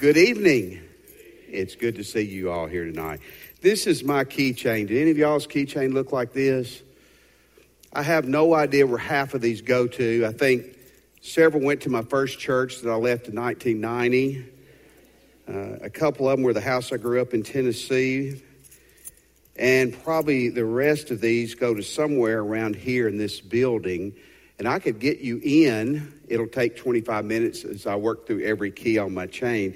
Good evening. It's good to see you all here tonight. This is my keychain. Did any of y'all's keychain look like this? I have no idea where half of these go to. I think several went to my first church that I left in 1990. Uh, a couple of them were the house I grew up in Tennessee. And probably the rest of these go to somewhere around here in this building. And I could get you in. It'll take 25 minutes as I work through every key on my chain.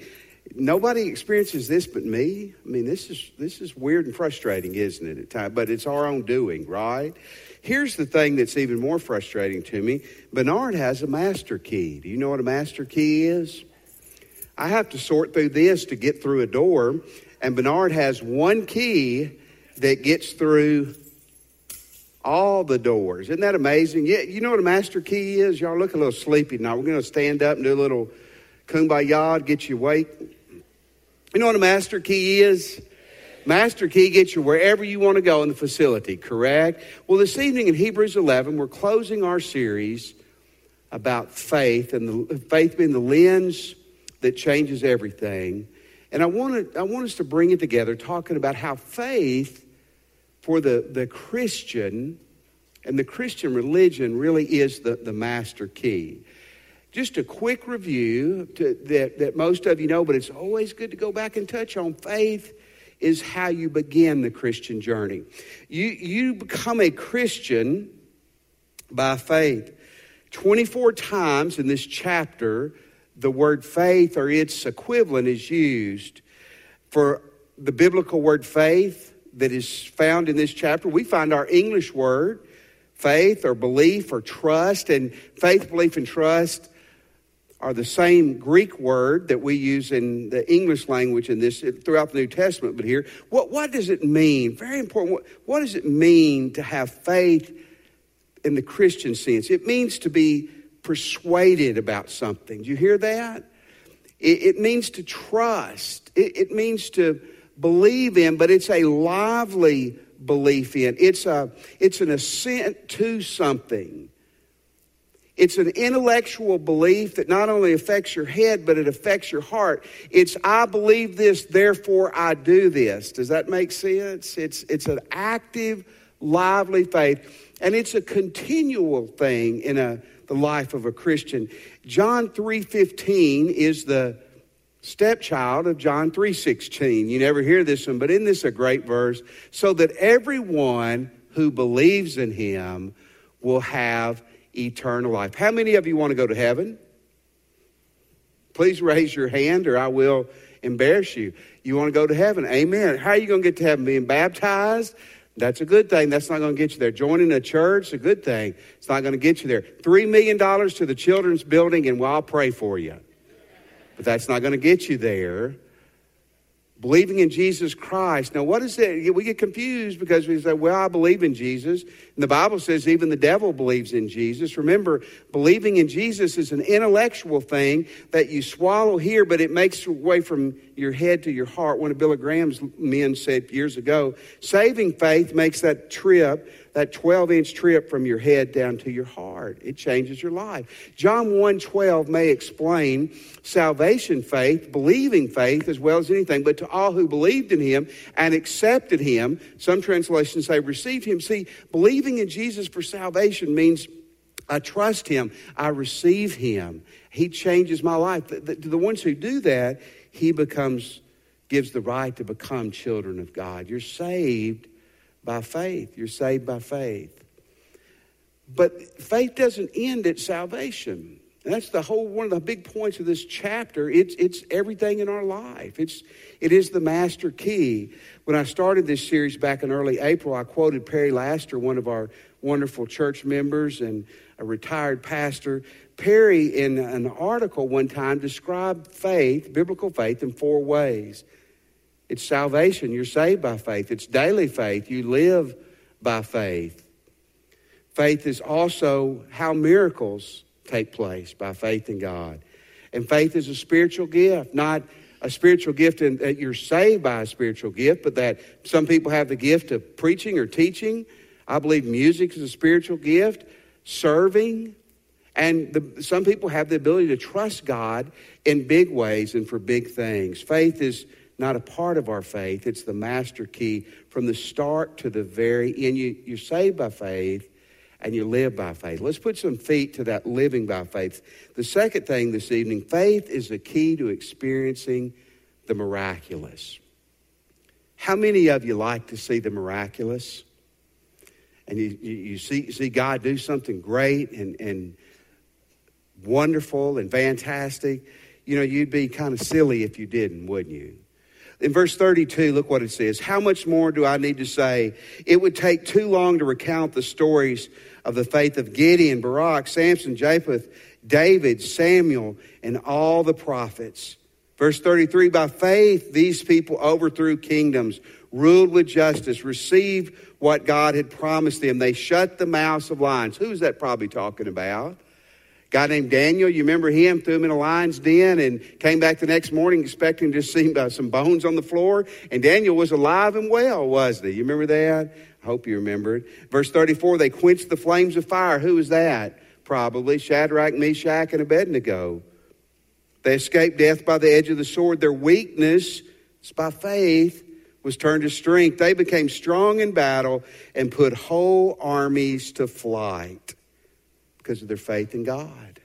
Nobody experiences this but me. I mean, this is this is weird and frustrating, isn't it? At times, but it's our own doing, right? Here's the thing that's even more frustrating to me. Bernard has a master key. Do you know what a master key is? I have to sort through this to get through a door, and Bernard has one key that gets through all the doors. Isn't that amazing? Yeah, you know what a master key is? Y'all look a little sleepy now. We're going to stand up and do a little kumbaya, to get you awake. You know what a master key is? Master key gets you wherever you want to go in the facility, correct? Well, this evening in Hebrews 11, we're closing our series about faith and the, faith being the lens that changes everything. And I want, I want us to bring it together talking about how faith for the, the Christian and the Christian religion really is the, the master key. Just a quick review to, that, that most of you know, but it's always good to go back and touch on. Faith is how you begin the Christian journey. You, you become a Christian by faith. 24 times in this chapter, the word faith or its equivalent is used. For the biblical word faith that is found in this chapter, we find our English word, faith or belief or trust. And faith, belief, and trust are the same Greek word that we use in the English language in this throughout the New Testament, but here, what, what does it mean? Very important. What, what does it mean to have faith in the Christian sense? It means to be persuaded about something. Do you hear that? It, it means to trust. It, it means to believe in, but it's a lively belief in. It's a it's an assent to something. It's an intellectual belief that not only affects your head, but it affects your heart. It's, I believe this, therefore I do this. Does that make sense? It's, it's an active, lively faith, and it's a continual thing in a, the life of a Christian. John 3.15 is the stepchild of John 3.16. You never hear this one, but isn't this a great verse? So that everyone who believes in him will have eternal life. How many of you want to go to heaven? Please raise your hand or I will embarrass you. You want to go to heaven? Amen. How are you going to get to heaven? Being baptized? That's a good thing. That's not going to get you there. Joining a church, a good thing. It's not going to get you there. $3 million to the children's building, and well, I'll pray for you. But that's not going to get you there believing in Jesus Christ. Now, what is it? We get confused because we say, well, I believe in Jesus. And the Bible says even the devil believes in Jesus. Remember, believing in Jesus is an intellectual thing that you swallow here, but it makes way from your head to your heart. One of Billy Graham's men said years ago, saving faith makes that trip that 12 inch trip from your head down to your heart. It changes your life. John 1 12 may explain salvation faith, believing faith as well as anything, but to all who believed in him and accepted him, some translations say received him. See, believing in Jesus for salvation means I trust him, I receive him. He changes my life. The, the, the ones who do that, he becomes gives the right to become children of God. You're saved by faith. You're saved by faith. But faith doesn't end at salvation. That's the whole one of the big points of this chapter. It's, it's everything in our life. It's, it is the master key. When I started this series back in early April, I quoted Perry Laster, one of our wonderful church members and a retired pastor. Perry, in an article one time, described faith, biblical faith, in four ways. It's salvation. You're saved by faith. It's daily faith. You live by faith. Faith is also how miracles take place by faith in God. And faith is a spiritual gift, not a spiritual gift in, that you're saved by a spiritual gift, but that some people have the gift of preaching or teaching. I believe music is a spiritual gift, serving, And the, some people have the ability to trust God in big ways and for big things. Faith is not a part of our faith, it's the master key from the start to the very end. You, you're saved by faith and you live by faith. Let's put some feet to that living by faith. The second thing this evening faith is the key to experiencing the miraculous. How many of you like to see the miraculous? And you, you, you see, see God do something great and, and wonderful and fantastic. You know, you'd be kind of silly if you didn't, wouldn't you? In verse 32, look what it says. How much more do I need to say? It would take too long to recount the stories of the faith of Gideon, Barak, Samson, Jephthah, David, Samuel, and all the prophets. Verse 33 By faith, these people overthrew kingdoms, ruled with justice, received what God had promised them. They shut the mouths of lions. Who is that probably talking about? Guy named Daniel, you remember him, threw him in a lion's den and came back the next morning expecting to see uh, some bones on the floor. And Daniel was alive and well, wasn't he? You remember that? I hope you remembered. Verse 34, they quenched the flames of fire. Who was that? Probably Shadrach, Meshach, and Abednego. They escaped death by the edge of the sword. Their weakness, it's by faith, was turned to strength. They became strong in battle and put whole armies to flight because of their faith in God.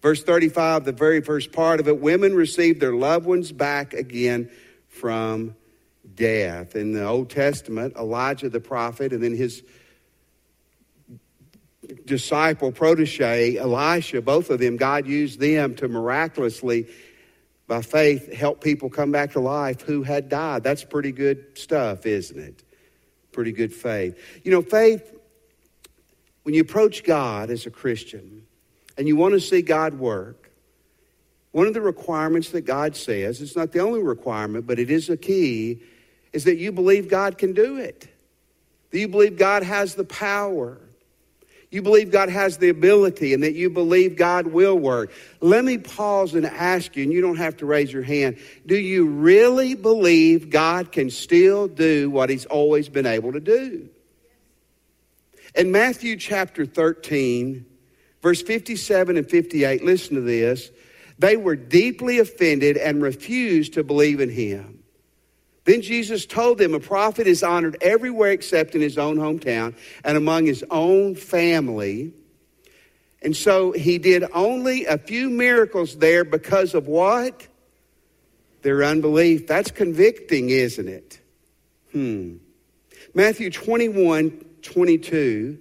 Verse 35, the very first part of it women received their loved ones back again from death. In the Old Testament, Elijah the prophet and then his disciple, protege, Elisha, both of them, God used them to miraculously, by faith, help people come back to life who had died. That's pretty good stuff, isn't it? Pretty good faith. You know, faith when you approach God as a Christian and you want to see God work, one of the requirements that God says, it's not the only requirement, but it is a key, is that you believe God can do it. That you believe God has the power. You believe God has the ability and that you believe God will work. Let me pause and ask you, and you don't have to raise your hand. Do you really believe God can still do what He's always been able to do? In Matthew chapter 13, verse 57 and 58, listen to this. They were deeply offended and refused to believe in him. Then Jesus told them a prophet is honored everywhere except in his own hometown and among his own family. And so he did only a few miracles there because of what? Their unbelief. That's convicting, isn't it? Hmm. Matthew 21 22,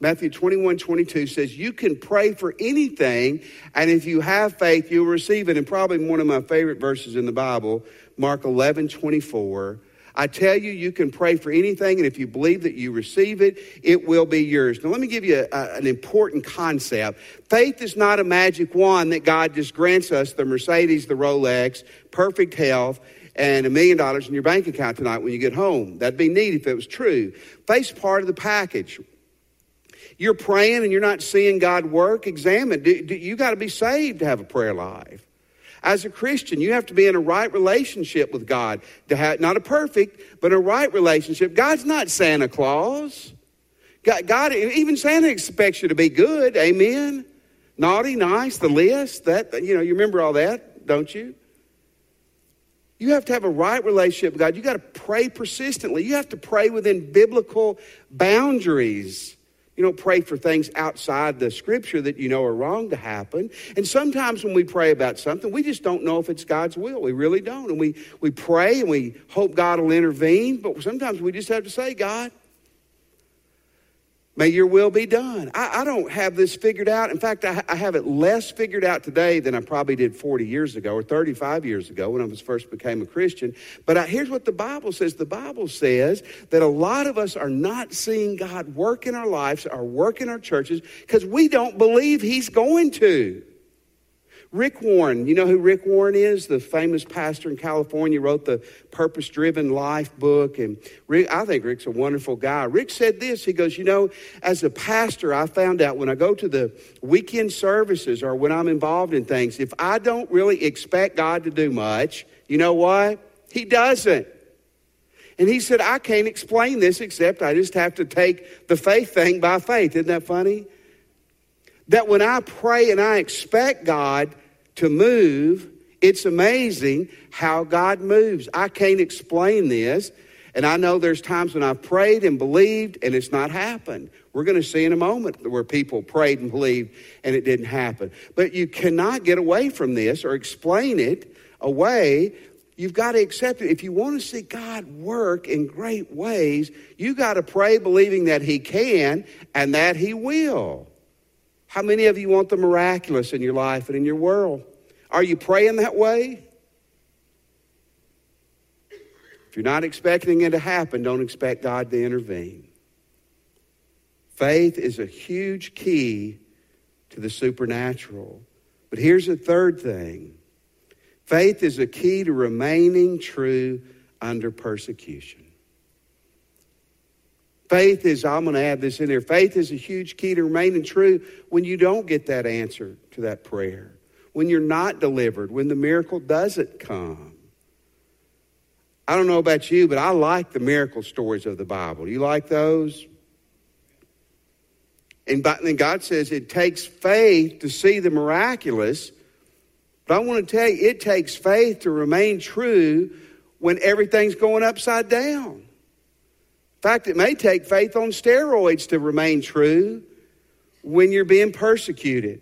Matthew 21, 22 says, You can pray for anything, and if you have faith, you'll receive it. And probably one of my favorite verses in the Bible, Mark 11, 24. I tell you, you can pray for anything, and if you believe that you receive it, it will be yours. Now, let me give you a, a, an important concept. Faith is not a magic wand that God just grants us the Mercedes, the Rolex, perfect health, and a million dollars in your bank account tonight when you get home. That'd be neat if it was true. Faith's part of the package. You're praying and you're not seeing God work. Examine. Do, do, you got to be saved to have a prayer life. As a Christian, you have to be in a right relationship with God to have not a perfect, but a right relationship. God's not Santa Claus. God, God even Santa expects you to be good. Amen. Naughty, nice, the list. That you know, you remember all that, don't you? You have to have a right relationship with God. You got to pray persistently. You have to pray within biblical boundaries. You don't pray for things outside the scripture that you know are wrong to happen. And sometimes when we pray about something, we just don't know if it's God's will. We really don't. And we, we pray and we hope God will intervene, but sometimes we just have to say, God, May your will be done. I, I, don't have this figured out. In fact, I, I, have it less figured out today than I probably did 40 years ago or 35 years ago when I was first became a Christian. But I, here's what the Bible says. The Bible says that a lot of us are not seeing God work in our lives or work in our churches because we don't believe He's going to. Rick Warren, you know who Rick Warren is? The famous pastor in California, wrote the Purpose Driven Life book. And Rick, I think Rick's a wonderful guy. Rick said this He goes, You know, as a pastor, I found out when I go to the weekend services or when I'm involved in things, if I don't really expect God to do much, you know what? He doesn't. And he said, I can't explain this except I just have to take the faith thing by faith. Isn't that funny? That when I pray and I expect God to move, it's amazing how God moves. I can't explain this. And I know there's times when I've prayed and believed and it's not happened. We're going to see in a moment where people prayed and believed and it didn't happen. But you cannot get away from this or explain it away. You've got to accept it. If you want to see God work in great ways, you got to pray believing that He can and that He will. How many of you want the miraculous in your life and in your world? Are you praying that way? If you're not expecting it to happen, don't expect God to intervene. Faith is a huge key to the supernatural. But here's the third thing faith is a key to remaining true under persecution. Faith is, I'm going to add this in there, faith is a huge key to remaining true when you don't get that answer to that prayer, when you're not delivered, when the miracle doesn't come. I don't know about you, but I like the miracle stories of the Bible. You like those? And then God says it takes faith to see the miraculous. But I want to tell you, it takes faith to remain true when everything's going upside down. In fact, it may take faith on steroids to remain true when you're being persecuted.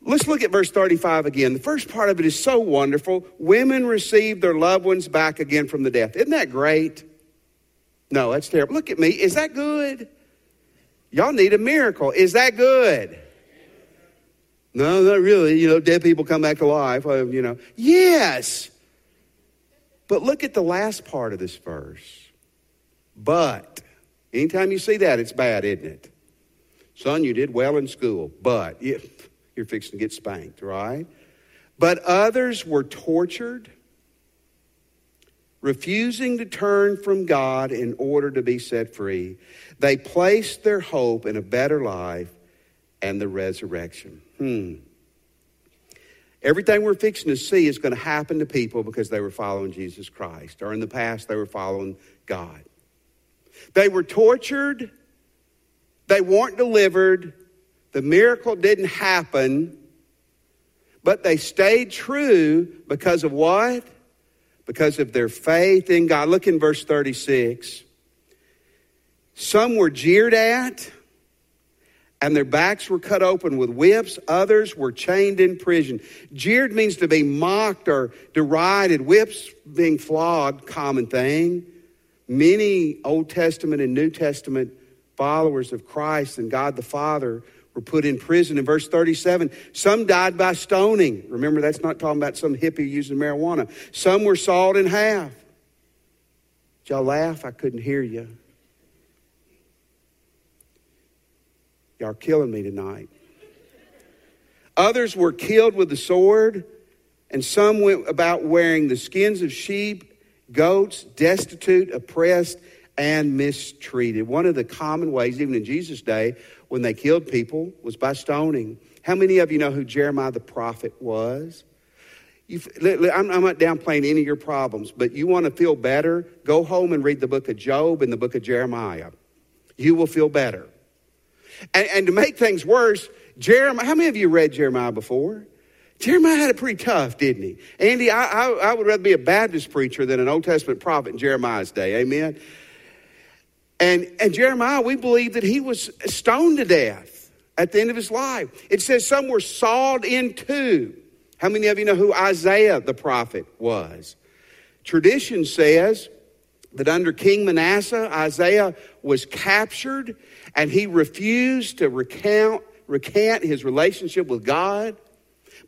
Let's look at verse 35 again. The first part of it is so wonderful. Women receive their loved ones back again from the death. Isn't that great? No, that's terrible. Look at me. Is that good? Y'all need a miracle. Is that good? No, not really. You know, dead people come back to life. Uh, you know, yes. But look at the last part of this verse. But, anytime you see that, it's bad, isn't it? Son, you did well in school, but. You're fixing to get spanked, right? But others were tortured, refusing to turn from God in order to be set free. They placed their hope in a better life and the resurrection. Hmm. Everything we're fixing to see is going to happen to people because they were following Jesus Christ, or in the past, they were following God. They were tortured, they weren't delivered, the miracle didn't happen, but they stayed true because of what? Because of their faith in God. Look in verse 36. Some were jeered at, and their backs were cut open with whips. Others were chained in prison. Jeered means to be mocked or derided. Whips being flogged, common thing. Many Old Testament and New Testament followers of Christ and God the Father were put in prison. In verse 37, some died by stoning. Remember, that's not talking about some hippie using marijuana. Some were sawed in half. Did y'all laugh? I couldn't hear you. Y'all are killing me tonight. Others were killed with the sword, and some went about wearing the skins of sheep, goats, destitute, oppressed, and mistreated. One of the common ways, even in Jesus' day, when they killed people was by stoning. How many of you know who Jeremiah the prophet was? I'm, not downplaying any of your problems, but you want to feel better? Go home and read the book of Job and the book of Jeremiah. You will feel better. And, and to make things worse, Jeremiah, how many of you read Jeremiah before? Jeremiah had it pretty tough, didn't he? Andy, I, I, I, would rather be a Baptist preacher than an Old Testament prophet in Jeremiah's day. Amen. And, and Jeremiah, we believe that he was stoned to death at the end of his life. It says some were sawed in two. How many of you know who Isaiah the prophet was? Tradition says that under King Manasseh, Isaiah was captured and he refused to recount, recant his relationship with God.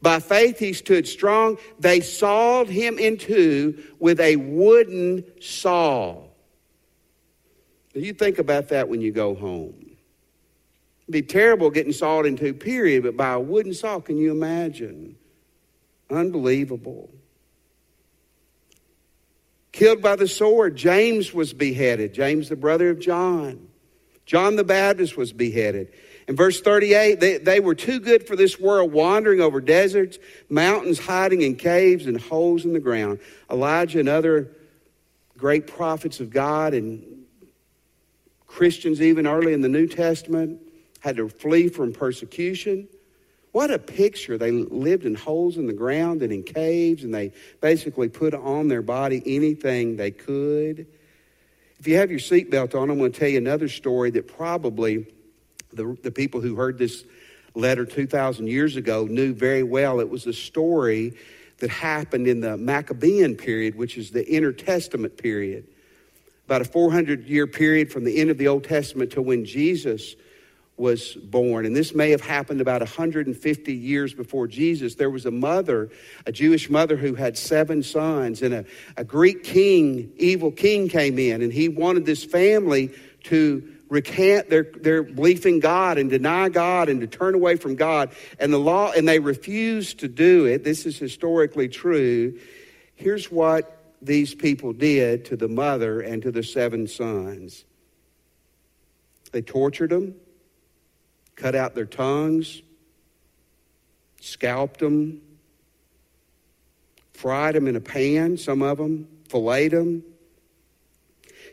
By faith, he stood strong. They sawed him in two with a wooden saw. You think about that when you go home. It'd be terrible getting sawed into, period, but by a wooden saw, can you imagine? Unbelievable. Killed by the sword, James was beheaded. James, the brother of John. John the Baptist was beheaded. In verse 38, they, they were too good for this world, wandering over deserts, mountains, hiding in caves and holes in the ground. Elijah and other great prophets of God and Christians, even early in the New Testament, had to flee from persecution. What a picture. They lived in holes in the ground and in caves, and they basically put on their body anything they could. If you have your seatbelt on, I'm going to tell you another story that probably the, the people who heard this letter 2,000 years ago knew very well. It was a story that happened in the Maccabean period, which is the intertestament period. About a 400 year period from the end of the Old Testament to when Jesus was born. And this may have happened about 150 years before Jesus. There was a mother, a Jewish mother, who had seven sons, and a, a Greek king, evil king, came in, and he wanted this family to recant their, their belief in God and deny God and to turn away from God. And the law, and they refused to do it. This is historically true. Here's what these people did to the mother and to the seven sons. They tortured them cut out their tongues, scalped them, fried them in a pan, some of them, filleted them,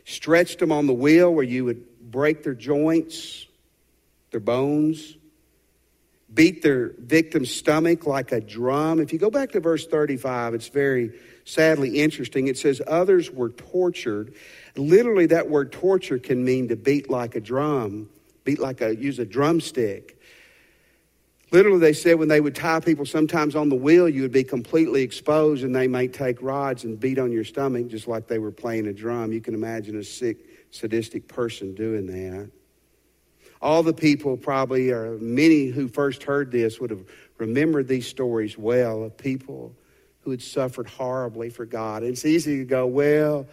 stretched them on the wheel where you would break their joints, their bones, beat their victim's stomach like a drum. If you go back to verse 35, it's very sadly interesting. It says, Others were tortured. Literally, that word torture can mean to beat like a drum beat like a, use a drumstick. Literally, they said when they would tie people sometimes on the wheel, you would be completely exposed and they might take rods and beat on your stomach just like they were playing a drum. You can imagine a sick, sadistic person doing that. All the people, probably, or many who first heard this, would have remembered these stories well of people who had suffered horribly for God. It's easy to go, well,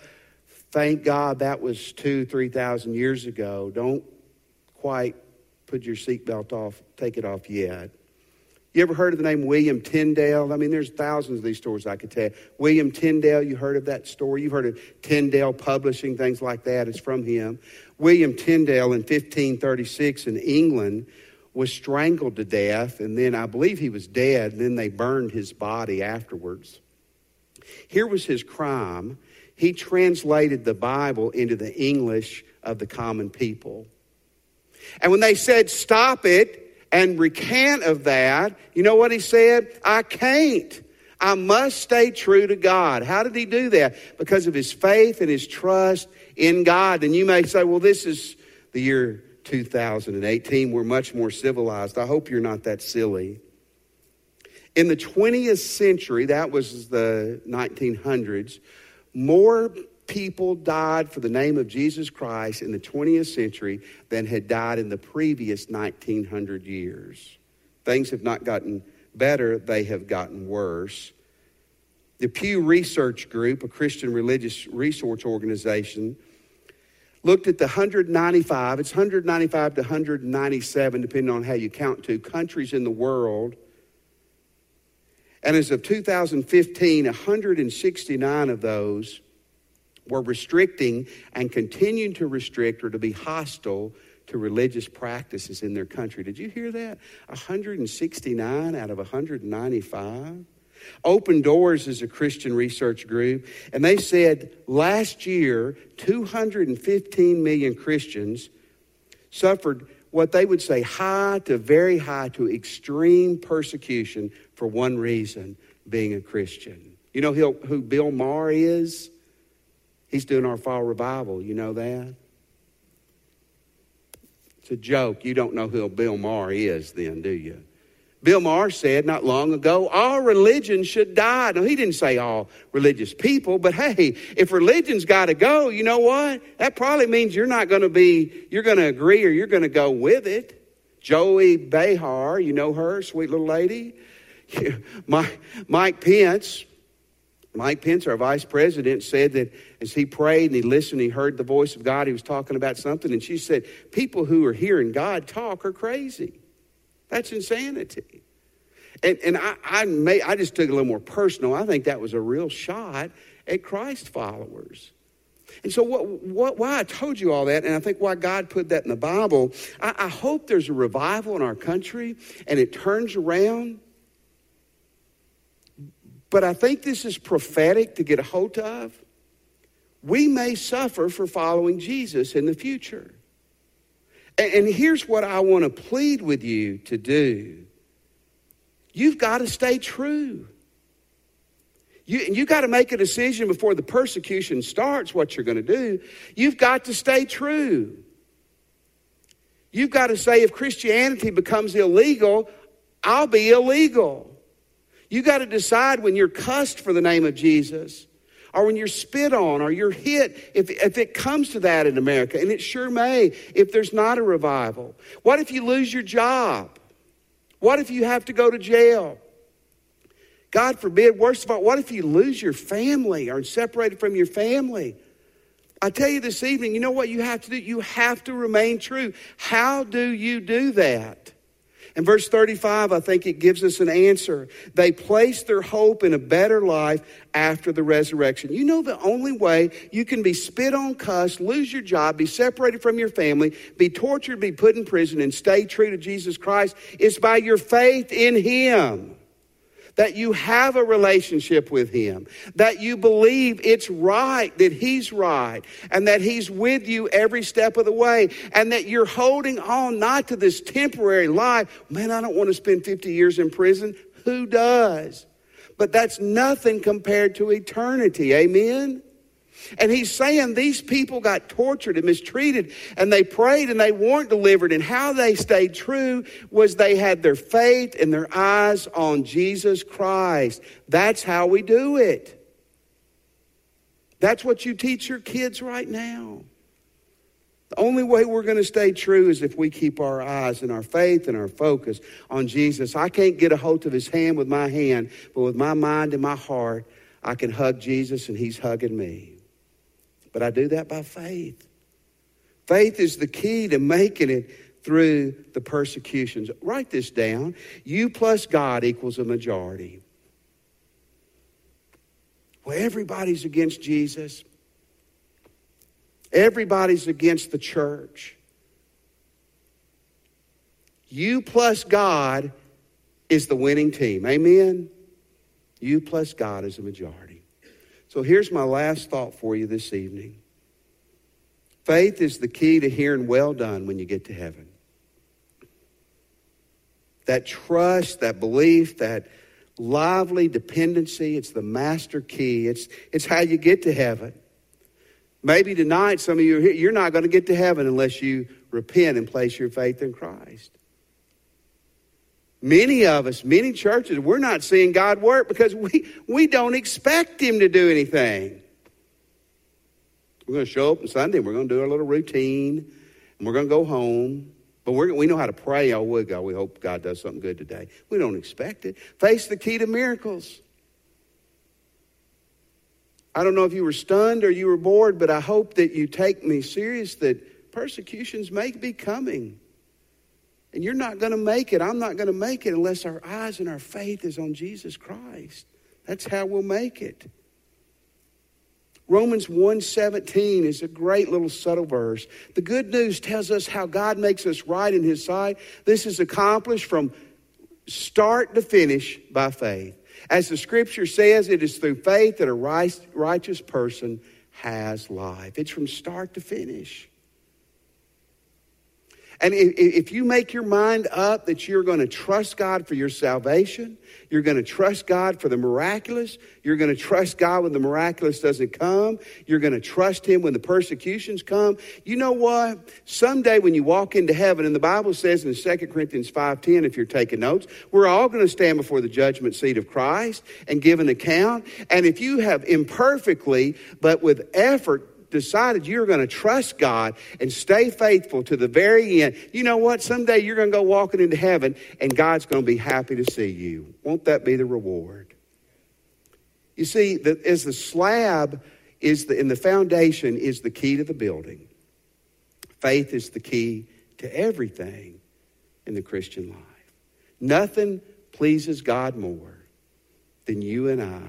thank God that was two, three thousand years ago. Don't quite put your seatbelt off, take it off yet. You ever heard of the name William Tyndale? I mean, there's thousands of these stories I could tell. William Tyndale, you heard of that story? You've heard of Tyndale Publishing, things like that. It's from him. William Tyndale in 1536 in England was strangled to death, and then I believe he was dead, and then they burned his body afterwards. Here was his crime. He translated the Bible into the English of the common people. And when they said, stop it and recant of that, you know what he said? I can't. I must stay true to God. How did he do that? Because of his faith and his trust in God. And you may say, well, this is the year 2018. We're much more civilized. I hope you're not that silly. In the 20th century, that was the 1900s, more people died for the name of Jesus Christ in the 20th century than had died in the previous 1900 years. Things have not gotten better, they have gotten worse. The Pew Research Group, a Christian religious resource organization, looked at the 195, it's 195 to 197, depending on how you count to, countries in the world. And as of 2015, 169 of those were restricting and continuing to restrict or to be hostile to religious practices in their country. Did you hear that? 169 out of 195. Open Doors is a Christian research group, and they said last year 215 million Christians suffered what they would say high to very high to extreme persecution for one reason being a Christian. You know who Bill Maher is? He's doing our fall revival. You know that? It's a joke. You don't know who Bill Maher is, then, do you? Bill Maher said not long ago, all religion should die. No, he didn't say all religious people, but hey, if religion's got to go, you know what? That probably means you're not going to be, you're going to agree or you're going to go with it. Joy Behar, you know her, sweet little lady. Mike, Mike Pence, Mike Pence, our vice president, said that as he prayed and he listened, he heard the voice of God, he was talking about something, and she said, People who are hearing God talk are crazy. That's insanity. And, and I, I, may, I just took it a little more personal. I think that was a real shot at Christ followers. And so, what, what, why I told you all that, and I think why God put that in the Bible, I, I hope there's a revival in our country and it turns around but I think this is prophetic to get a hold of. We may suffer for following Jesus in the future. And, here's what I want to plead with you to do You've got to stay true. You, you got to make a decision before the persecution starts what you're going to do. You've got to stay true. You've got to say, if Christianity becomes illegal, I'll be illegal. You've got to decide when you're cussed for the name of Jesus, or when you're spit on, or you're hit, if, if it comes to that in America, and it sure may, if there's not a revival. What if you lose your job? What if you have to go to jail? God forbid, worst of all, what if you lose your family or separated from your family? I tell you this evening, you know what you have to do? You have to remain true. How do you do that? In verse 35, I think it gives us an answer. They place their hope in a better life after the resurrection. You know, the only way you can be spit on, cussed, lose your job, be separated from your family, be tortured, be put in prison, and stay true to Jesus Christ is by your faith in Him that you have a relationship with Him, that you believe it's right, that He's right, and that He's with you every step of the way, and that you're holding on not to this temporary life. Man, I don't want to spend 50 years in prison. Who does? But that's nothing compared to eternity. Amen? And he's saying these people got tortured and mistreated and they prayed and they weren't delivered. And how they stayed true was they had their faith and their eyes on Jesus Christ. That's how we do it. That's what you teach your kids right now. The only way we're going to stay true is if we keep our eyes and our faith and our focus on Jesus. I can't get a hold of his hand with my hand, but with my mind and my heart, I can hug Jesus and he's hugging me. But I do that by faith. Faith is the key to making it through the persecutions. Write this down. You plus God equals a majority. Well, everybody's against Jesus. Everybody's against the church. You plus God is the winning team. Amen? You plus God is a majority. So here's my last thought for you this evening faith is the key to hearing well done when you get to heaven. That trust, that belief, that lively dependency, it's the master key. It's, it's how you get to heaven. Maybe tonight, some of you are here, you're not going to get to heaven unless you repent and place your faith in Christ. Many of us, many churches, we're not seeing God work because we, we don't expect Him to do anything. We're going to show up on Sunday, and we're going to do our little routine, and we're going to go home. But we we know how to pray. Oh, we God, we hope God does something good today. We don't expect it. Face the key to miracles. I don't know if you were stunned or you were bored, but I hope that you take me serious that persecutions may be coming. And you're not going to make it. I'm not going to make it unless our eyes and our faith is on Jesus Christ. That's how we'll make it. Romans 1:17 is a great little subtle verse. The good news tells us how God makes us right in his sight. This is accomplished from start to finish by faith. As the scripture says, it is through faith that a righteous person has life. It's from start to finish. And if you make your mind up that you're going to trust God for your salvation, you're going to trust God for the miraculous, you're going to trust God when the miraculous doesn't come, you're going to trust Him when the persecutions come, you know what? Someday when you walk into heaven, and the Bible says in 2 Corinthians 5.10, if you're taking notes, we're all going to stand before the judgment seat of Christ and give an account. And if you have imperfectly, but with effort, decided you're going to trust God and stay faithful to the very end, you know what? Someday you're going to go walking into heaven and God's going to be happy to see you. Won't that be the reward? You see, the, as the slab is the, in the foundation is the key to the building. Faith is the key to everything in the Christian life. Nothing pleases God more than you and I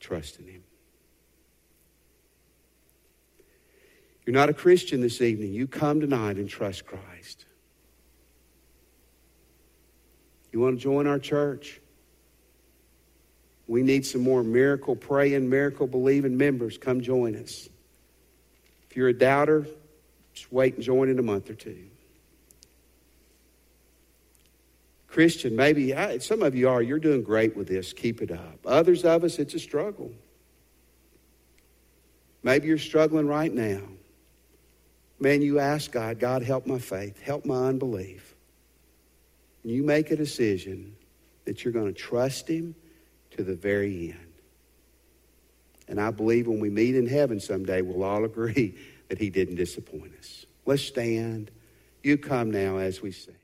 trusting Him. You're not a Christian this evening. You come tonight and trust Christ. You want to join our church? We need some more miracle praying, miracle believing members. Come join us. If you're a doubter, just wait and join in a month or two. Christian, maybe I, some of you are, you're doing great with this. Keep it up. Others of us, it's a struggle. Maybe you're struggling right now. Man, you ask God, God, help my faith, help my unbelief. And you make a decision that you're going to trust Him to the very end. And I believe when we meet in heaven someday, we'll all agree that He didn't disappoint us. Let's stand. You come now as we sing.